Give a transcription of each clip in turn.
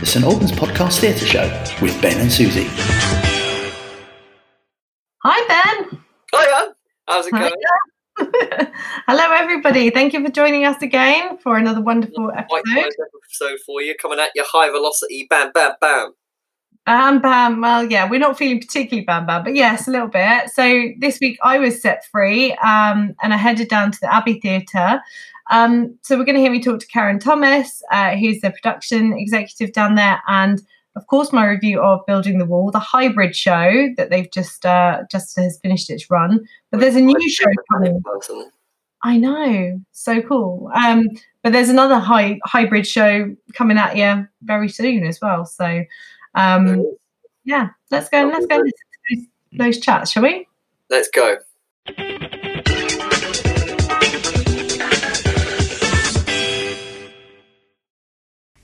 the St Albans Podcast Theatre Show with Ben and Susie. Hi, Ben. Hiya. How's it going? Hello, everybody. Thank you for joining us again for another wonderful White episode. Noise episode for you, coming at you high velocity, bam, bam, bam. Um, bam. Well, yeah, we're not feeling particularly bam bam, but yes, a little bit. So this week I was set free, um, and I headed down to the Abbey Theatre. Um, so we're going to hear me talk to Karen Thomas, uh, who's the production executive down there, and of course my review of Building the Wall, the hybrid show that they've just uh, just has finished its run. But there's a new show coming. I know, so cool. Um, but there's another hy- hybrid show coming at you very soon as well. So, um, yeah, let's go. Let's go. listen to Those, those chats, shall we? Let's go.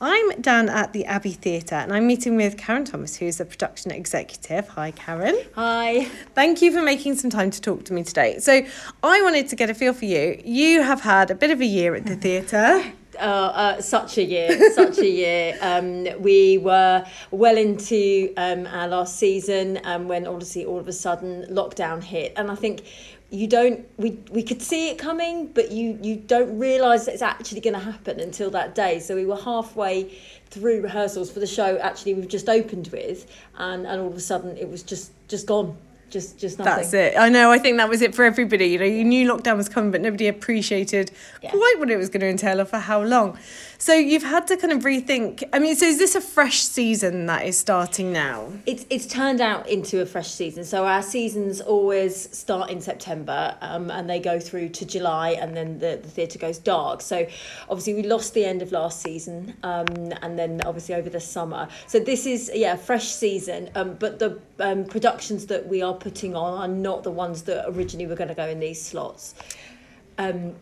I'm down at the Abbey Theatre and I'm meeting with Karen Thomas, who's the production executive. Hi, Karen. Hi. Thank you for making some time to talk to me today. So, I wanted to get a feel for you. You have had a bit of a year at the theatre. Uh, uh, such a year, such a year. Um, we were well into um, our last season um, when obviously all of a sudden lockdown hit, and I think you don't we we could see it coming, but you you don't realise that it's actually going to happen until that day. So we were halfway through rehearsals for the show. Actually, we've just opened with, and and all of a sudden it was just just gone. Just, just nothing. That's it. I know. I think that was it for everybody. You know, you knew lockdown was coming, but nobody appreciated Yeah. quite what it was going to entail or for how long. So you've had to kind of rethink. I mean, so is this a fresh season that is starting now? It's it's turned out into a fresh season. So our seasons always start in September, um, and they go through to July, and then the, the theatre goes dark. So obviously we lost the end of last season, um, and then obviously over the summer. So this is yeah fresh season, um, but the um, productions that we are putting on are not the ones that originally were going to go in these slots. Um,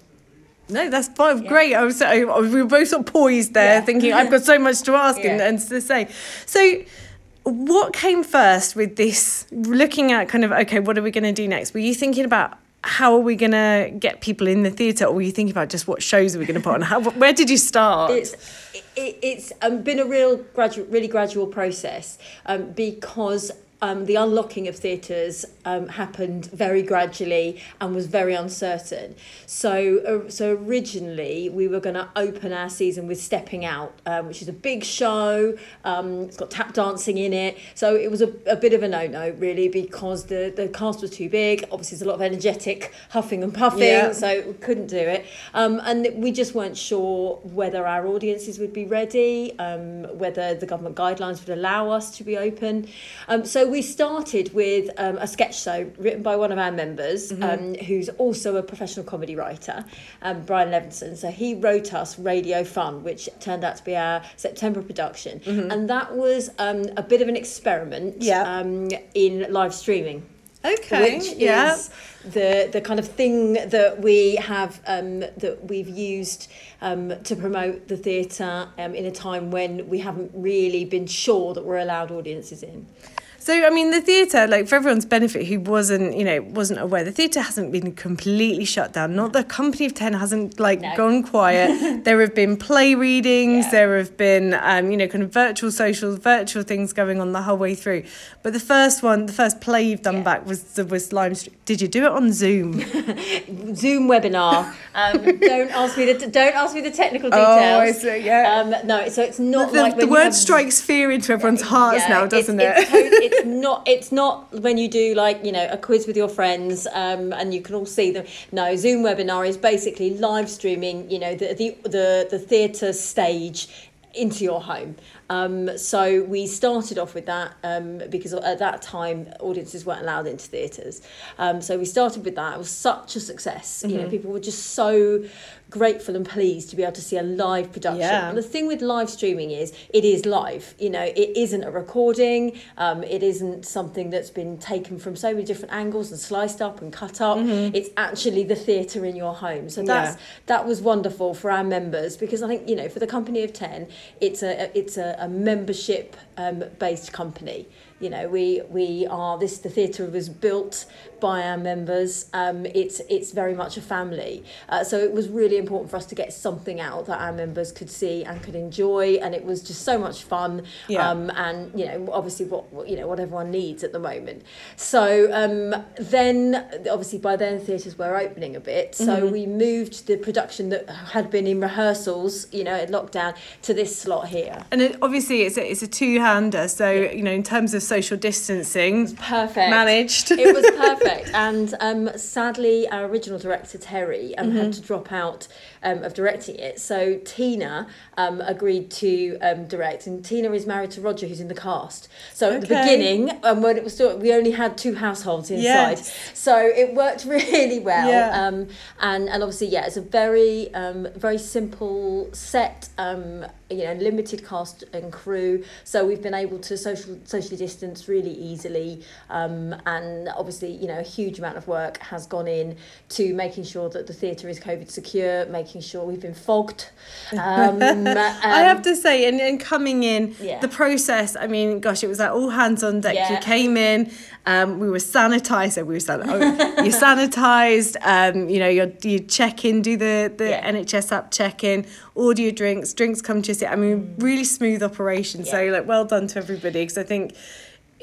No, that's fine. Great. I was, I, we were both sort of poised there, Yeah. thinking I've got so much to ask and, Yeah. and to say. So, what came first with this? Looking at kind of okay, what are we going to do next? Were you thinking about how are we going to get people in the theatre, or were you thinking about just what shows are we going to put on? How, where did you start? It's it, it's um, been a real gradual, really gradual process um, because um, the unlocking of theatres um, happened very gradually and was very uncertain. So, uh, so originally we were going to open our season with Stepping Out, um, which is a big show. Um, it's got tap dancing in it. So it was a, a bit of a no-no really because the, the cast was too big. Obviously, there's a lot of energetic huffing and puffing. Yeah. So we couldn't do it. Um, and we just weren't sure whether our audiences would be ready, um, whether the government guidelines would allow us to be open. Um, so we started with um, a sketch show written by one of our members, um, who's also a professional comedy writer, um, Brian Levinson. So he wrote us Radio Fun, which turned out to be our September production. And that was um, a bit of an experiment Yeah. um, in live streaming okay. which yeah. is the the kind of thing that we have um, that we've used um, to promote the theatre um, in a time when we haven't really been sure that we're allowed audiences in. So I mean, the theatre, like for everyone's benefit, who wasn't, you know, wasn't aware, the theatre hasn't been completely shut down. Not the Company of Ten hasn't like No. gone quiet. there have been play readings. Yeah. There have been, um, you know, kind of virtual socials, virtual things going on the whole way through. But the first one, the first play you've done Yeah. back was was Lime Street. Did you do it on Zoom? Zoom webinar. Um, don't ask me the don't ask me the technical details. Oh, I see, yeah. Um, no, so it's not the like the word have- strikes fear into everyone's hearts Yeah, now, doesn't it's, it? tot- it's not. It's not when you do like you know a quiz with your friends, um, and you can all see them. No, Zoom webinar is basically live streaming. You know the the the, the theatre stage into your home. Um, so we started off with that um, because at that time audiences weren't allowed into theatres. Um, so we started with that. It was such a success. You know, Mm-hmm. people were just so grateful and pleased to be able to see a live production. Yeah. And the thing with live streaming is it is live. You know, it isn't a recording. Um, it isn't something that's been taken from so many different angles and sliced up and cut up. It's actually the theatre in your home. So that's Yeah. that was wonderful for our members because I think you know for the company of ten, it's a it's a, a membership um, based company. You know, we we are this. The theatre was built by our members. Um, it's it's very much a family. Uh, so it was really important for us to get something out that our members could see and could enjoy, and it was just so much fun. Yeah. Um, and you know, obviously, what you know, what everyone needs at the moment. So um, then, obviously, by then theatres were opening a bit. So we moved the production that had been in rehearsals, you know, at lockdown, to this slot here. And it, obviously, it's a, it's a two-hander. So you know, in terms of social distancing, Perfect. managed. it was perfect. And um, sadly, our original director Terry um, Mm-hmm. had to drop out um, of directing it. So Tina um, agreed to um, direct, and Tina is married to Roger, who's in the cast. So at the beginning, um, when it was still, we only had two households inside, Yes. so it worked really well. Yeah. Um, and and obviously, yeah, it's a very um, very simple set. Um, you know, limited cast and crew, so we've been able to social socially distance really easily. Um, and obviously, you know, a huge amount of work has gone in to making sure that the theatre is COVID secure, making sure we've been fogged. Um, I have to say, and, and coming in, Yeah. the process, I mean, gosh, it was like all hands on deck. You came in, um, we were sanitized, so we were san- oh, you're sanitized, um, you know, you you check in, do the, the Yeah. NHS app check in, order your drinks, drinks come to seat. I mean, really smooth operation. So, Mm. Like, well done to everybody, because I think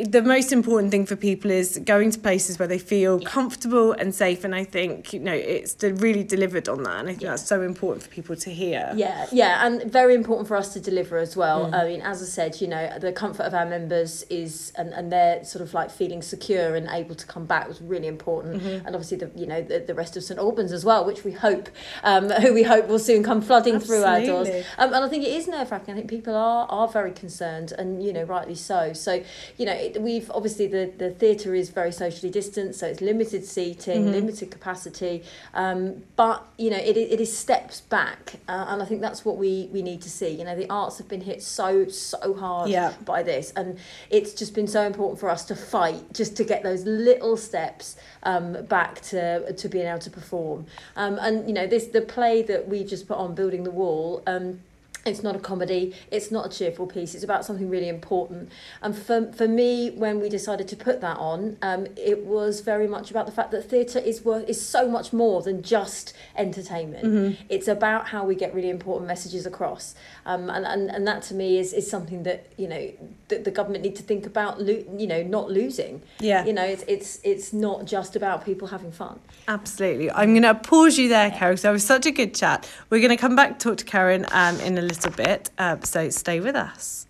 the most important thing for people is going to places where they feel comfortable and safe and i think you know it's de- really delivered on that and i think that's so important for people to hear Yeah, yeah, and very important for us to deliver as well. I mean, as I said, you know, the comfort of our members is, and, and they're sort of like feeling secure and able to come back was really important. And obviously, the you know the, the rest of St Albans as well, which we hope, um, who we hope will soon come flooding through our doors. Absolutely. Um, and I think it is nerve wracking. I think people are are very concerned, and you know, rightly so. So, you know, it, we've obviously the the theatre is very socially distanced, so it's limited seating, limited capacity. Um, but you know, it, it is steps back, uh, and I think that's what we we need to see. You know, the arts have been hit so so hard Yeah. by this, and it's just been so important for us to fight just to get those little steps um, back to to being able to perform. Um, and you know, this the play that we just put on, building the wall. Um, it's not a comedy. It's not a cheerful piece. It's about something really important. And for, for me, when we decided to put that on, um, it was very much about the fact that theatre is worth is so much more than just entertainment. It's about how we get really important messages across. Um, and, and, and that to me is, is something that you know that the government need to think about. Lo- you know, not losing. Yeah. You know, it's it's it's not just about people having fun. Absolutely. I'm going to pause you there, Karen, because that was such a good chat. We're going to come back to talk to Karen um, in a little bit, uh, so stay with us.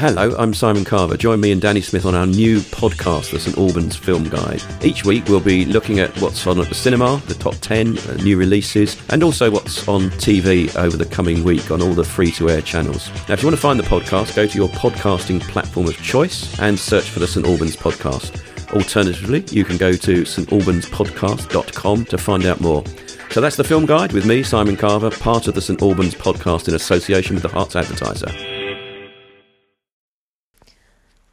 Hello, I'm Simon Carver. Join me and Danny Smith on our new podcast, the St Albans Film Guide. Each week we'll be looking at what's on at the cinema, the top 10 uh, new releases, and also what's on TV over the coming week on all the free to air channels. Now, if you want to find the podcast, go to your podcasting platform of choice and search for the St Albans Podcast. Alternatively, you can go to stalbanspodcast.com to find out more. So that's the film guide with me, Simon Carver, part of the St Albans podcast in association with the Herts Advertiser.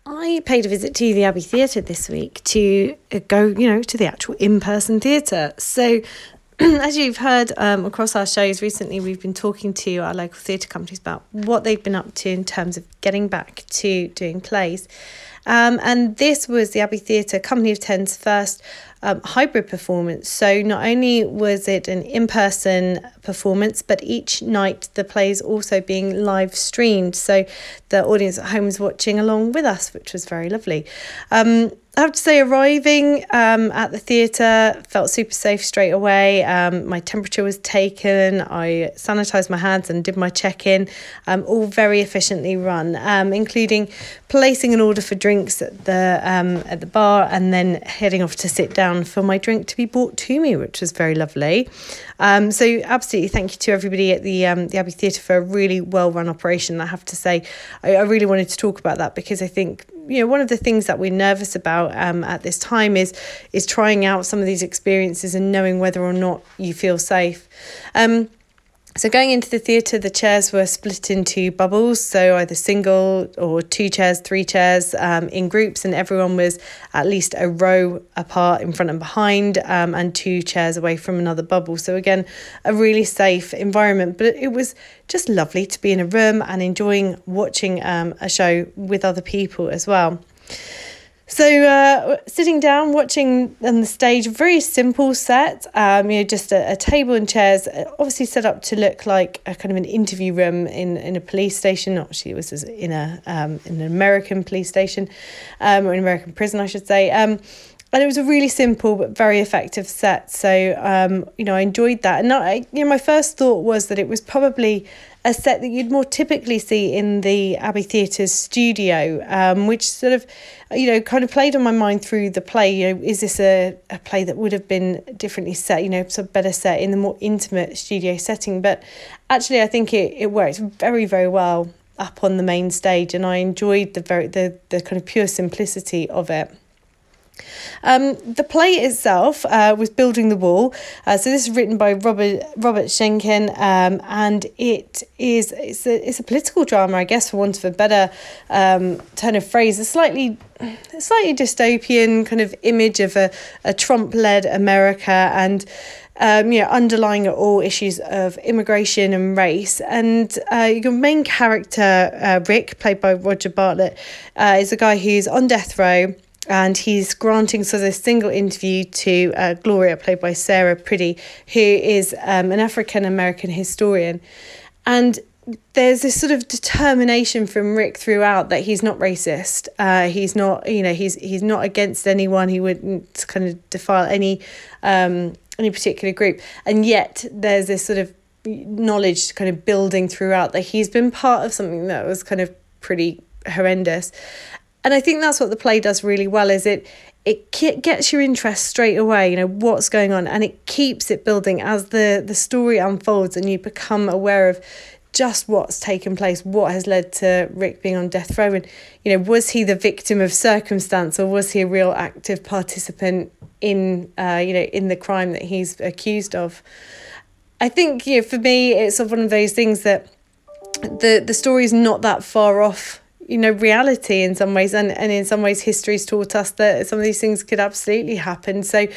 I paid a visit to the Abbey Theatre this week to uh, go, you know, to the actual in person theatre. So, as you've heard um, across our shows recently, we've been talking to our local theatre companies about what they've been up to in terms of getting back to doing plays. Um, and this was the Abbey Theatre Company of Ten's first um, hybrid performance. So not only was it an in person performance, but each night the play is also being live streamed. So the audience at home was watching along with us, which was very lovely. Um, I have to say, arriving um, at the theatre felt super safe straight away. Um, my temperature was taken. I sanitised my hands and did my check in, um, all very efficiently run, um, including placing an order for drinks at the um, at the bar and then heading off to sit down for my drink to be brought to me, which was very lovely. Um, so, absolutely, thank you to everybody at the um, the Abbey Theatre for a really well run operation. I have to say, I, I really wanted to talk about that because I think you know one of the things that we're nervous about um, at this time is is trying out some of these experiences and knowing whether or not you feel safe. Um, so going into the theatre, the chairs were split into bubbles, so either single or two chairs, three chairs um, in groups, and everyone was at least a row apart in front and behind, um, and two chairs away from another bubble. So again, a really safe environment, but it was just lovely to be in a room and enjoying watching um, a show with other people as well. So, uh, sitting down, watching on the stage, very simple set. Um, you know, just a, a, table and chairs, uh, obviously set up to look like a kind of an interview room in, in a police station. Actually, it was in a um, in an American police station, um, or an American prison, I should say. Um, and it was a really simple but very effective set. So, um, you know, I enjoyed that. And I, you know, my first thought was that it was probably a set that you'd more typically see in the Abbey Theatre's studio, um, which sort of, you know, kind of played on my mind through the play. You know, is this a, a play that would have been differently set, you know, of better set in the more intimate studio setting? But actually, I think it, it worked very, very well up on the main stage, and I enjoyed the very the the kind of pure simplicity of it. Um, the play itself uh, was Building the Wall. Uh, so this is written by Robert Robert Schenkkan, um, and it is it's a, it's a political drama, I guess, for want of a better um, turn of phrase. A slightly a slightly dystopian kind of image of a, a Trump led America and. Um, you know, underlying all issues of immigration and race. And uh, your main character, uh, Rick, played by Roger Bartlett, uh, is a guy who's on death row and he's granting so this single interview to uh, Gloria, played by Sarah Priddy, who is um, an African American historian, and there's this sort of determination from Rick throughout that he's not racist. Uh, he's not, you know, he's he's not against anyone. He wouldn't kind of defile any um, any particular group, and yet there's this sort of knowledge kind of building throughout that he's been part of something that was kind of pretty horrendous and I think that's what the play does really well is it it gets your interest straight away you know what's going on and it keeps it building. As the the story unfolds and you become aware of just what's taken place what has led to Rick being on death row and you know was he the victim of circumstance or was he a real active participant in uh, you know in the crime that he's accused of? I think you know for me it's sort of one of those things that the the story is not that far off you know reality in some ways and, and in some ways history's taught us that some of these things could absolutely happen. So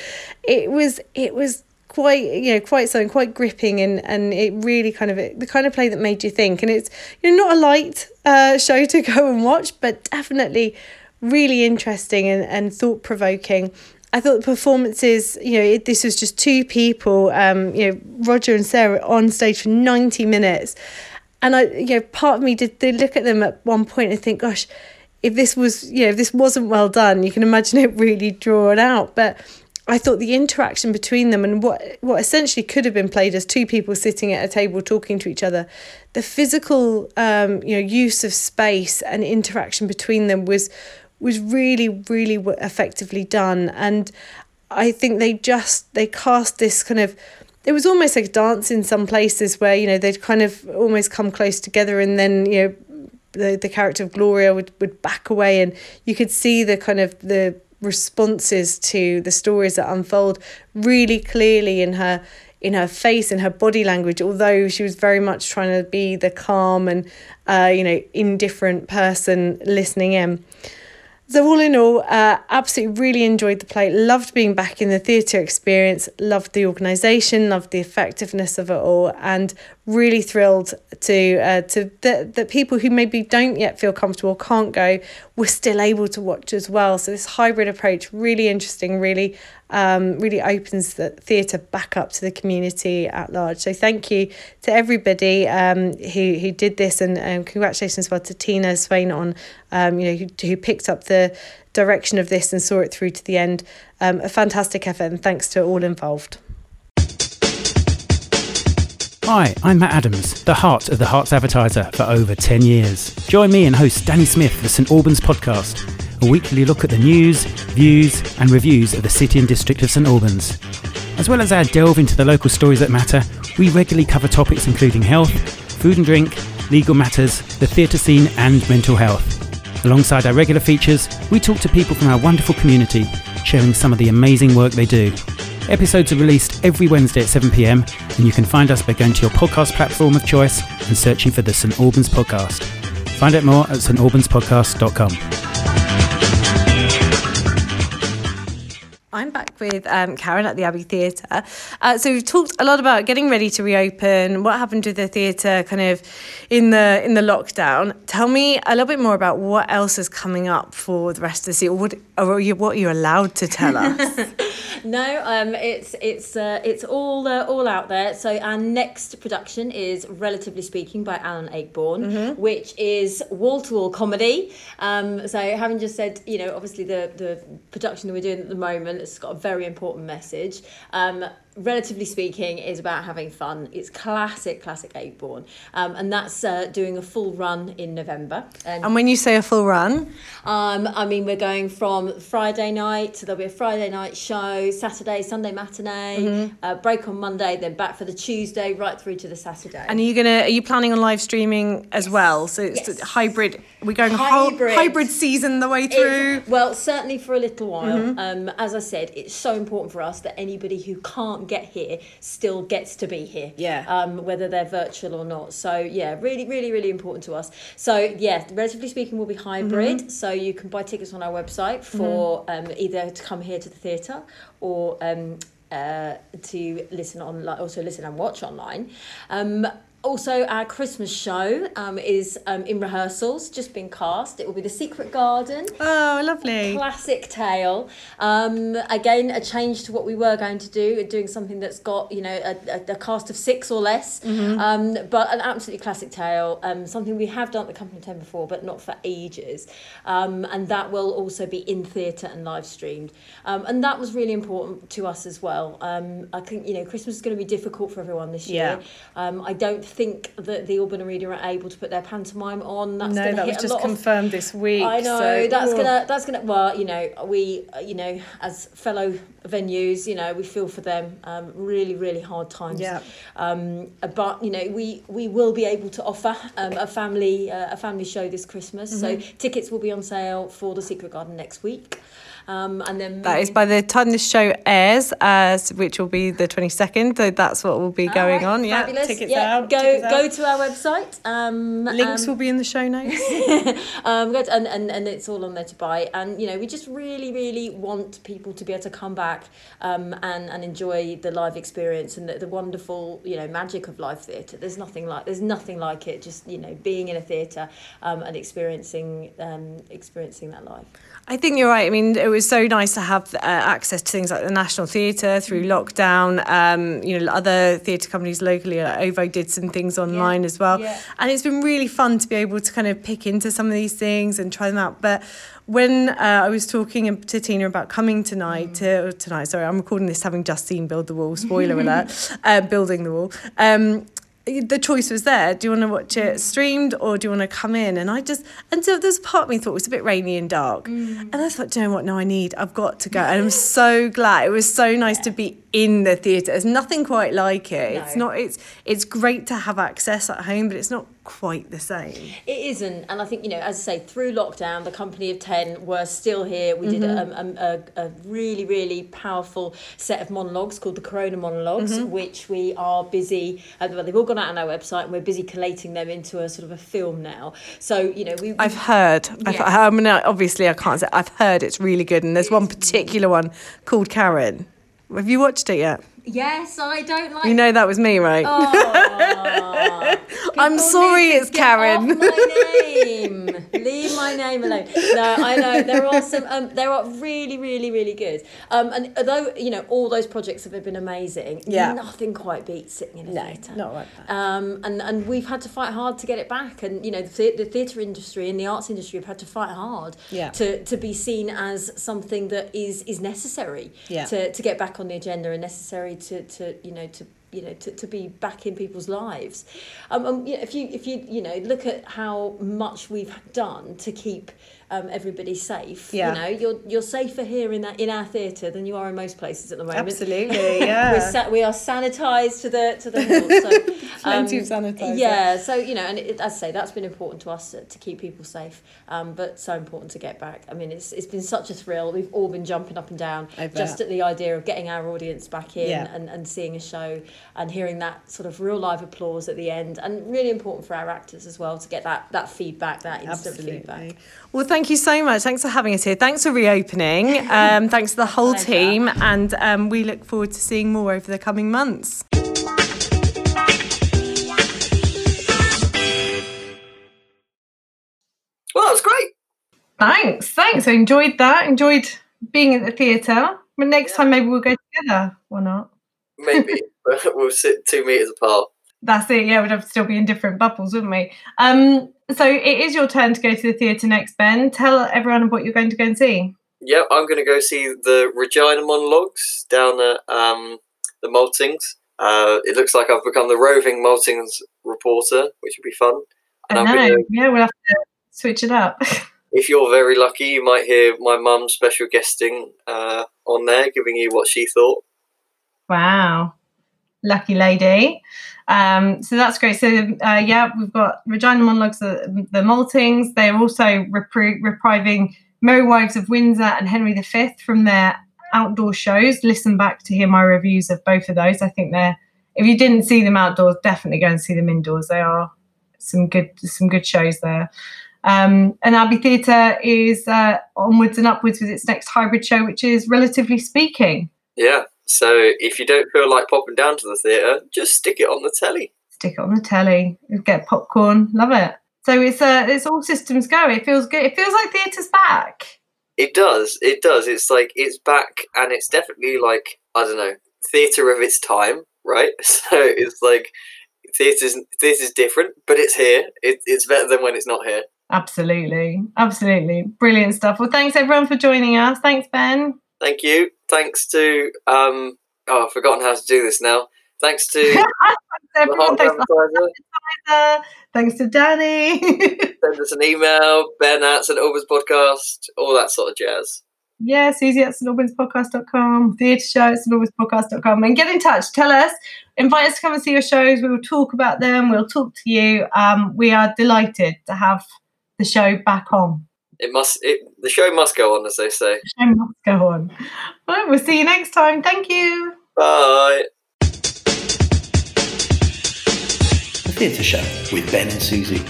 it was it was quite you know quite something quite gripping and and it really kind of the kind of play that made you think. And it's you know not a light uh, show to go and watch but definitely really interesting and, and thought provoking I thought the performances, you know, it, this was just two people, um, you know, Roger and Sarah on stage for 90 minutes and I, you know, part of me did, look at them at one point and think, gosh, if this was, you know, if this wasn't well done, you can imagine it really drawn out. But I thought the interaction between them and what what essentially could have been played as two people sitting at a table talking to each other, the physical, um, you know, use of space and interaction between them was was really really effectively done. And I think they just they cast this kind of it was almost like dance in some places where you know they'd kind of almost come close together and then you know the, the character of Gloria would, would back away and you could see the kind of the responses to the stories that unfold really clearly in her in her face and her body language although she was very much trying to be the calm and uh, you know indifferent person listening in so, all in all, uh, absolutely really enjoyed the play. Loved being back in the theatre experience. Loved the organisation. Loved the effectiveness of it all, and really thrilled to uh, to that people who maybe don't yet feel comfortable can't go were still able to watch as well. So this hybrid approach really interesting. Really um, really opens the theatre back up to the community at large. So thank you to everybody um, who who did this, and um, congratulations as well to Tina Swain on um, you know who, who picked up the direction of this and saw it through to the end. Um, a fantastic effort, and thanks to all involved. Hi, I'm Matt Adams, the heart of the Herts Advertiser for over 10 years. Join me and host Danny Smith for St Albans podcast a weekly look at the news, views, and reviews of the city and district of St Albans. As well as our delve into the local stories that matter, we regularly cover topics including health, food and drink, legal matters, the theatre scene, and mental health. Alongside our regular features, we talk to people from our wonderful community, sharing some of the amazing work they do. Episodes are released every Wednesday at 7pm, and you can find us by going to your podcast platform of choice and searching for the St Albans Podcast. Find out more at stalbanspodcast.com. I'm back with um, Karen at the Abbey Theatre. Uh, so we've talked a lot about getting ready to reopen, what happened to the theatre kind of in the in the lockdown. Tell me a little bit more about what else is coming up for the rest of the season. What or you, what you're allowed to tell us? No, um, it's it's uh, it's all uh, all out there. So our next production is, relatively speaking, by Alan Ayckbourn, which is wall to wall comedy. Um, so having just said, you know, obviously the the production that we're doing at the moment, it's got a very important message. Um, relatively speaking, is about having fun. It's classic, classic Ayckbourn, um, and that's uh, doing a full run in November. And and when you say a full run, um, I mean, we're going from Friday night, so there'll be a Friday night show, Saturday, Sunday matinee, uh, break on Monday, then back for the Tuesday, right through to the Saturday. and are you gonna are you planning on live streaming as well? So it's Yes. hybrid. We're going hybrid. Hybrid. hybrid season the way through. It's- well, certainly for a little while. Um, as I said, it's so important for us that anybody who can't get here still gets to be here. Yeah. Um, whether they're virtual or not. So yeah, really, really, really important to us. So yeah, relatively speaking, we'll be hybrid. So you can buy tickets on our website for um, either to come here to the theatre or. Um, uh, to listen on, also listen and watch online. Um, also, our Christmas show um, is um, in rehearsals, just been cast. It will be The Secret Garden. Oh, lovely. Classic tale. Um, again, a change to what we were going to do, doing something that's got you know a, a, a cast of six or less. Um, but an absolutely classic tale. Um, something we have done at the Company Ten before, but not for ages. Um, and that will also be in theatre and live streamed. Um, and that was really important to us as well. Um, I think you know Christmas is going to be difficult for everyone this year. Yeah. Um, I don't think that the Alban Arena are able to put their pantomime on. That's no, that was just lot of confirmed this week. I know so- that's gonna that's gonna well you know we you know as fellow venues you know we feel for them um, really really hard times Yeah. um, but you know we we will be able to offer um, a family uh, a family show this Christmas so Mm-hmm. tickets will be on sale for the Secret Garden next week um, and then That is by the time this show airs, as which will be the twenty second. So that's what will be going Alright, on. Yeah, fabulous. tickets yeah, out. Go tickets go out. to our website. Um, Links um, will be in the show notes. um, good, and, and, and it's all on there to buy. And, you know, we just really, really want people to be able to come back um, and, and enjoy the live experience and the, the wonderful, you know, magic of live theatre. There's nothing like there's nothing like it. Just, you know, being in a theatre um, and experiencing um, experiencing that live. I think you're right. I mean, it was so nice to have uh, access to things like the National Theatre through lockdown. Um, you know, other theatre companies locally, like OVO, did some things online as well. yeah. And it's been really fun to be able to kind of pick into some of these things and try them out. But when uh, I was talking to Tina about coming tonight, to, tonight, sorry, I'm recording this having just seen Build the Wall, spoiler alert, uh, Building the Wall. Um, the choice was there. Do you want to watch it mm. streamed or do you want to come in? And I just, and so there's a part of me thought it was a bit rainy and dark. Mm. And I thought, do you know what? No, I need, I've got to go. And I'm so glad. It was so nice to be in the theatre. There's nothing quite like it. It's not, it's, it's great to have access at home, but it's not quite the same. It isn't, and I think you know, as I say, through lockdown, the company of ten were still here. We did a, um, a, a really, really powerful set of monologues called the Corona monologs, which we are busy. Uh, well, they've all gone out on our website, and we're busy collating them into a sort of a film now. So you know, we I've heard. I've. I mean, obviously, I can't say. I've heard it's really good, and there's one particular one called Karen. Have you watched it yet? Yes, I don't like. You know that was me, right? Aw. I'm sorry, it's Karen. my name. Leave my name alone. No, I know there are some. Um, there are really, really, really good. Um, and although you know all those projects have been amazing, Yeah. nothing quite beats sitting in a theatre. not like that. Um, and and we've had to fight hard to get it back. And you know the, the theatre industry and the arts industry have had to fight hard Yeah. to, to be seen as something that is is necessary Yeah. to, to get back on the agenda and necessary to, to you know to you know to, to be back in people's lives. Um, um, you know, if you if you you know look at how much we've done to keep um, everybody safe, Yeah. you know you're you're safer here in that in our theatre than you are in most places at the moment. Absolutely, yeah. We're sa- we are sanitised to the to the hilt. So, Plenty of sanitizer. Yeah, so you know, and it, as I say, that's been important to us to keep people safe, um, but so important to get back. I mean, it's it's been such a thrill. We've all been jumping up and down just at the idea of getting our audience back in Yeah. and, and seeing a show and hearing that sort of real live applause at the end, and really important for our actors as well to get that that feedback, that instant feedback. Well, thank thank you so much. Thanks for having us here. Thanks for reopening. Um, thanks to the whole Pleasure. team, and um, we look forward to seeing more over the coming months. Well, that was great. Thanks, thanks. I enjoyed that. Enjoyed being at the theatre. But next time maybe we'll go together or not. Maybe we'll sit two meters apart. That's it. Yeah, we'd have to still be in different bubbles, wouldn't we? Um, so it is your turn to go to the theatre next, Ben. Tell everyone what you're going to go and see. Yeah, I'm going to go see the Regina monologues down at um, the Maltings. Uh, it looks like I've become the roving Maltings reporter, which would be fun. And I know. gonna, Yeah, we'll have to switch it up. if you're very lucky, you might hear my mum special guesting uh, on there, giving you what she thought. wow, lucky lady. Um, so that's great. So uh, yeah, we've got Regina monologues, the, Maltings. They're also repri- repriving Merry Wives of Windsor and Henry V from their outdoor shows. Listen back to hear my reviews of both of those. I think they're. If you didn't see them outdoors, definitely go and see them indoors. They are some good some good shows there. Um, and Abbey Theatre is uh, onwards and upwards with its next hybrid show, which is Relatively Speaking. Yeah, so if you don't feel like popping down to the theatre, just stick it on the telly. Stick it on the telly, get popcorn, love it. So it's uh, it's all systems go. It feels good. It feels like theatre's back. It does, it does. It's like it's back, and it's definitely like I don't know, theatre of its time, right? So it's like theatre's theatre's different, but it's here. It, it's better than when it's not here. Absolutely, absolutely, brilliant stuff. Well, thanks everyone for joining us. Thanks Ben. Thank you. Thanks to um. Oh, I've forgotten how to do this now. Thanks to everyone. Thanks, Advertiser. to thanks to Danny. Send us an email, Ben at St Albans Podcast, all that sort of jazz. yeah, Susie at stalbanspodcast.com, theatre show at stalbanspodcast.com, and get in touch. Tell us, invite us to come and see your shows. We will talk about them. We'll talk to you. Um, we are delighted to have the show back on. It must. It, the show must go on, as they say. The show must go on. Well, we'll see you next time. Thank you. Bye. The Theatre Show with Ben and Susie.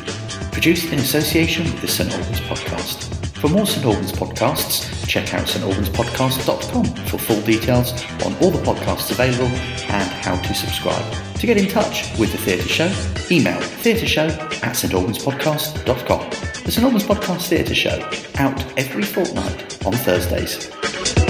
Produced in association with the St Albans Podcast. For more St Albans podcasts, check out stalbanspodcast.com for full details on all the podcasts available and how to subscribe. To get in touch with the Theatre Show, email theatreshow at stalbanspodcast.com the St Albans Podcast Theatre Show, out every fortnight on Thursdays.